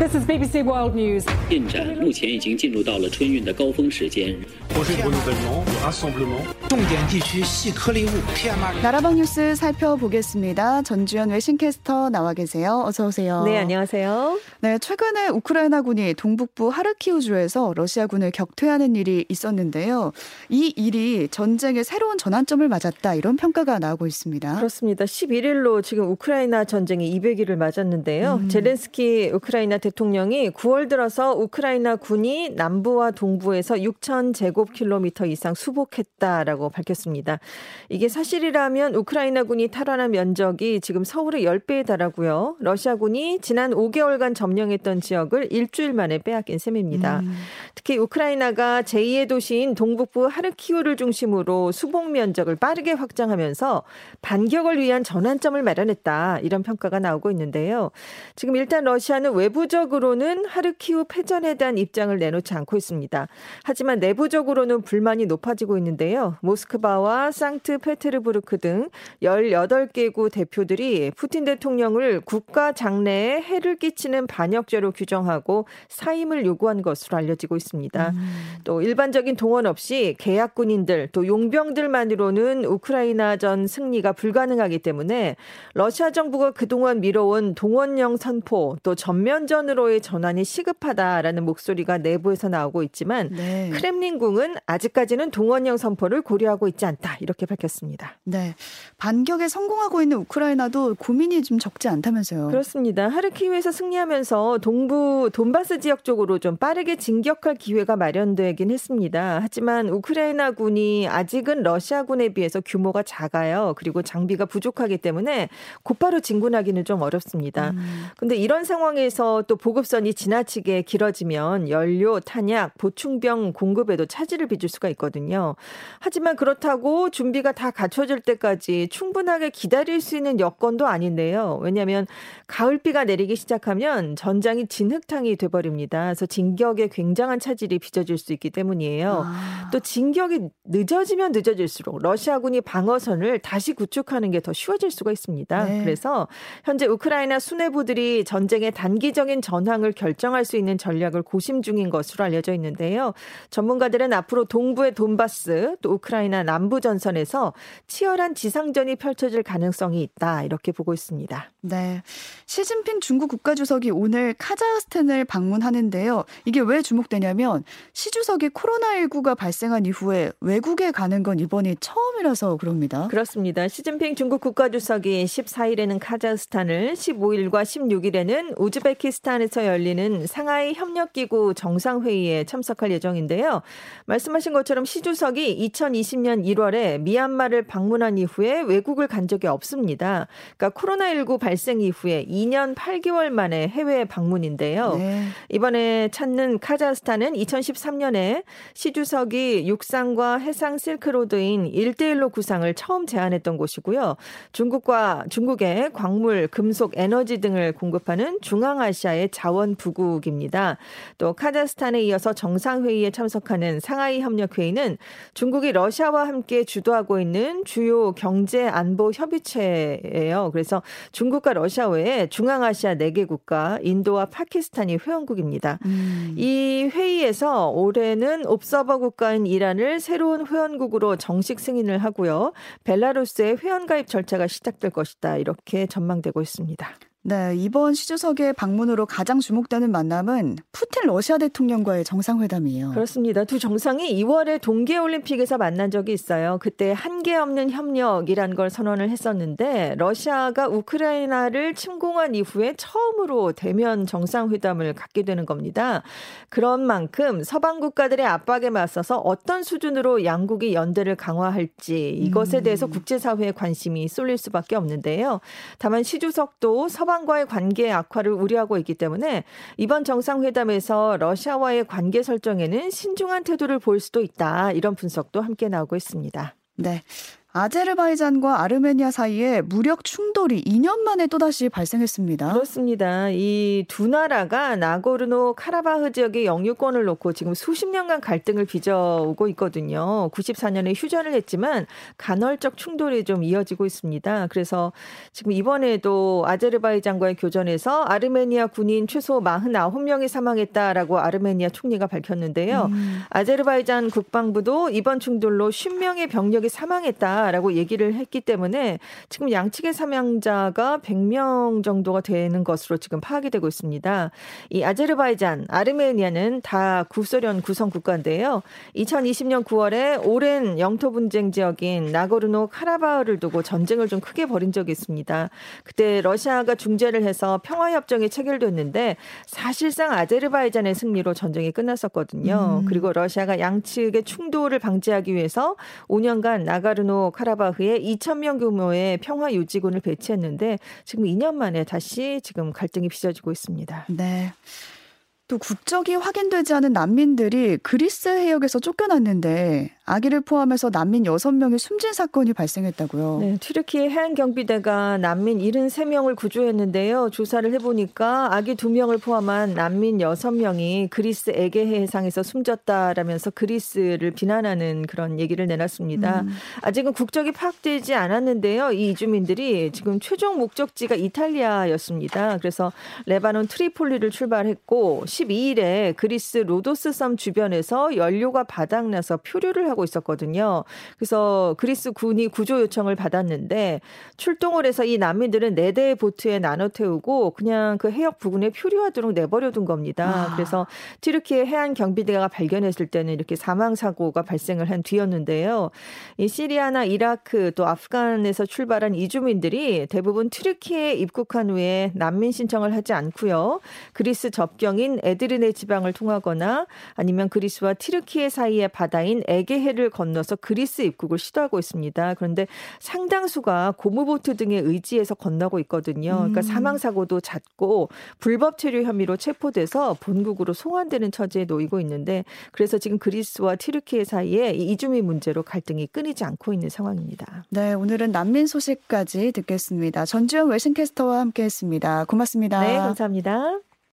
This is BBC World News. 进展目前已经进入到了春运的高峰时间。 나라방 뉴스 살펴보겠습니다. 전주현 외신캐스터 나와 계세요. 어서 오세요. 네, 안녕하세요. 네, 최근에 우크라이나군이 동북부 하르키우주에서 러시아군을 격퇴하는 일이 있었는데요. 이 일이 전쟁의 새로운 전환점을 맞았다 이런 평가가 나오고 있습니다. 그렇습니다. 11일로 지금 우크라이나 전쟁이 200일을 맞았는데요. 음. 젤렌스키 우크라이나 대통령이 9월 들어서 우크라이나 군이 남부와 동부에서 6천 제곱킬로미터 이상 수 복했다라고 밝혔습니다. 이게 사실이라면 우크라이나군이 탈환한 면적이 지금 서울의 10배에 달하고요. 러시아군이 지난 5개월간 점령했던 지역을 일주일 만에 빼앗긴 셈입니다. 음. 특히 우크라이나가 제2의 도시인 동북부 하르키우를 중심으로 수복 면적을 빠르게 확장하면서 반격을 위한 전환점을 마련했다. 이런 평가가 나오고 있는데요. 지금 일단 러시아는 외부적으로는 하르키우 패전에 대한 입장을 내놓지 않고 있습니다. 하지만 내부적으로는 불만이 높아 지고 있는데요. 모스크바와 상트페테르부르크 등 18개국 대표들이 푸틴 대통령을 국가 장래에 해를 끼치는 반역죄로 규정하고 사임을 요구한 것으로 알려지고 있습니다. 또 일반적인 동원 없이 계약군인들 또 용병들만으로는 우크라이나 전 승리가 불가능하기 때문에 러시아 정부가 그동안 미뤄온 동원령 선포 또 전면전으로의 전환이 시급하다라는 목소리가 내부에서 나오고 있지만 네. 크렘린궁은 아직까지는 동원 령 선포를 고려하고 있지 않다 이렇게 밝혔습니다. 네. 반격에 성공하고 있는 우크라이나도 고민이 좀 적지 않다면서요. 그렇습니다. 하르키우에서 승리하면서 동부 돈바스 지역 쪽으로 좀 빠르게 진격할 기회가 마련되긴 했습니다. 하지만 우크라이나 군이 아직은 러시아 군에 비해서 규모가 작아요. 그리고 장비가 부족하기 때문에 곧바로 진군하기는 좀 어렵습니다. 음. 근데 이런 상황에서 또 보급선이 지나치게 길어지면 연료, 탄약, 보충병 공급에도 차질을 빚을 수가 있거든요. 하지만 그렇다고 준비가 다 갖춰질 때까지 충분하게 기다릴 수 있는 여건도 아닌데요. 왜냐하면 가을비가 내리기 시작하면 전장이 진흙탕이 돼버립니다. 그래서 진격에 굉장한 차질이 빚어질 수 있기 때문이에요. 아. 또 진격이 늦어지면 늦어질수록 러시아군이 방어선을 다시 구축하는 게 더 쉬워질 수가 있습니다. 네. 그래서 현재 우크라이나 수뇌부들이 전쟁의 단기적인 전황을 결정할 수 있는 전략을 고심 중인 것으로 알려져 있는데요. 전문가들은 앞으로 동부의 돈바스 또 우크라이나 남부 전선에서 치열한 지상전이 펼쳐질 가능성이 있다 이렇게 보고 있습니다. 네. 시진핑 중국 국가주석이 오늘 카자흐스탄을 방문하는데요. 이게 왜 주목되냐면 시 주석이 코로나19가 발생한 이후에 외국에 가는 건 이번이 처음이라서 그럽니다. 그렇습니다. 시진핑 중국 국가주석이 14일에는 카자흐스탄을, 15일과 16일에는 우즈베키스탄에서 열리는 상하이 협력기구 정상회의에 참석할 예정인데요. 말씀하신 것처럼 시 주 석이 2020년 1월에 미얀마를 방문한 이후에 외국을 간 적이 없습니다. 그러니까 코로나19 발생 이후에 2년 8개월 만에 해외 방문인데요. 네. 이번에 찾는 카자흐스탄은 2013년에 시 주석이 육상과 해상 실크로드인 1대1로 구상을 처음 제안했던 곳이고요. 중국과 중국의 광물, 금속, 에너지 등을 공급하는 중앙아시아의 자원 부국입니다. 또 카자흐스탄에 이어서 정상회의에 참석하는 상하이 협력회의는 중국이 러시아와 함께 주도하고 있는 주요 경제 안보 협의체예요. 그래서 중국과 러시아 외에 중앙아시아 4개 국가, 인도와 파키스탄이 회원국입니다. 음. 이 회의에서 올해는 옵서버 국가인 이란을 새로운 회원국으로 정식 승인을 하고요. 벨라루스의 회원 가입 절차가 시작될 것이다. 이렇게 전망되고 있습니다. 네, 이번 시 주석의 방문으로 가장 주목되는 만남은 푸틴 러시아 대통령과의 정상회담이에요. 그렇습니다. 두 정상이 2월에 동계올림픽에서 만난 적이 있어요. 그때 한계 없는 협력이란 걸 선언을 했었는데 러시아가 우크라이나를 침공한 이후에 처음으로 대면 정상회담을 갖게 되는 겁니다. 그런 만큼 서방 국가들의 압박에 맞서서 어떤 수준으로 양국이 연대를 강화할지 이것에 대해서 국제사회의 관심이 쏠릴 수밖에 없는데요. 다만 시 주석도 서방 과의 관계 악화를 우려하고 있기 때문에 이번 정상회담에서 러시아와의 관계 설정에는 신중한 태도를 보일 수도 있다. 이런 분석도 함께 나오고 있습니다. 네. 아제르바이잔과 아르메니아 사이에 무력 충돌이 2년 만에 또다시 발생했습니다. 그렇습니다. 이 두 나라가 나고르노 카라바흐 지역의 영유권을 놓고 지금 수십 년간 갈등을 빚어오고 있거든요. 94년에 휴전을 했지만 간헐적 충돌이 좀 이어지고 있습니다. 그래서 지금 이번에도 아제르바이잔과의 교전에서 아르메니아 군인 최소 49명이 사망했다라고 아르메니아 총리가 밝혔는데요. 음. 아제르바이잔 국방부도 이번 충돌로 10명의 병력이 사망했다. 라고 얘기를 했기 때문에 지금 양측의 사망자가 100명 정도가 되는 것으로 지금 파악이 되고 있습니다. 이 아제르바이잔, 아르메니아는 다 구소련 구성 국가인데요. 2020년 9월에 오랜 영토 분쟁 지역인 나고르노 카라바흐를 두고 전쟁을 좀 크게 벌인 적이 있습니다. 그때 러시아가 중재를 해서 평화 협정이 체결됐는데 사실상 아제르바이잔의 승리로 전쟁이 끝났었거든요. 음. 그리고 러시아가 양측의 충돌을 방지하기 위해서 5년간 나가르노 카라바흐에 2,000명 규모의 평화 유지군을 배치했는데 지금 2년 만에 다시 지금 갈등이 빚어지고 있습니다. 네. 또 국적이 확인되지 않은 난민들이 그리스 해역에서 쫓겨났는데 아기를 포함해서 난민 6명이 숨진 사건이 발생했다고요. 네, 튀르키 해안 경비대가 난민 73명을 구조했는데요. 조사를 해보니까 아기 2명을 포함한 난민 6명이 그리스 에게해 해상에서 숨졌다라면서 그리스를 비난하는 그런 얘기를 내놨습니다. 음. 아직은 국적이 파악되지 않았는데요. 이 이주민들이 지금 최종 목적지가 이탈리아였습니다. 그래서 레바논 트리폴리를 출발했고 12일에 그리스 로도스 섬 주변에서 연료가 바닥나서 표류를 하고 있었거든요. 그래서 그리스 군이 구조 요청을 받았는데 출동을 해서 이 난민들은 네 대의 보트에 나눠 태우고 그냥 그 해역 부근에 표류하도록 내버려 둔 겁니다. 아. 그래서 튀르키예 해안 경비대가 발견했을 때는 이렇게 사망 사고가 발생을 한 뒤였는데요. 이 시리아나 이라크 또 아프간에서 출발한 이주민들이 대부분 튀르키예에 입국한 후에 난민 신청을 하지 않고요. 그리스 접경인 에드르네 지방을 통하거나 아니면 그리스와 튀르키예 사이의 바다인 에게해를 건너서 그리스 입국을 시도하고 있습니다. 그런데 상당수가 고무보트 등에 의지해서 건너고 있거든요. 그러니까 음. 사망 사고도 잦고 불법 체류 혐의로 체포돼서 본국으로 송환되는 처지에 놓이고 있는데 그래서 지금 그리스와 튀르키예 사이에 이주민 문제로 갈등이 끊이지 않고 있는 상황입니다. 네, 오늘은 난민 소식까지 듣겠습니다. 전주현 외신캐스터와 함께했습니다. 고맙습니다. 네, 감사합니다.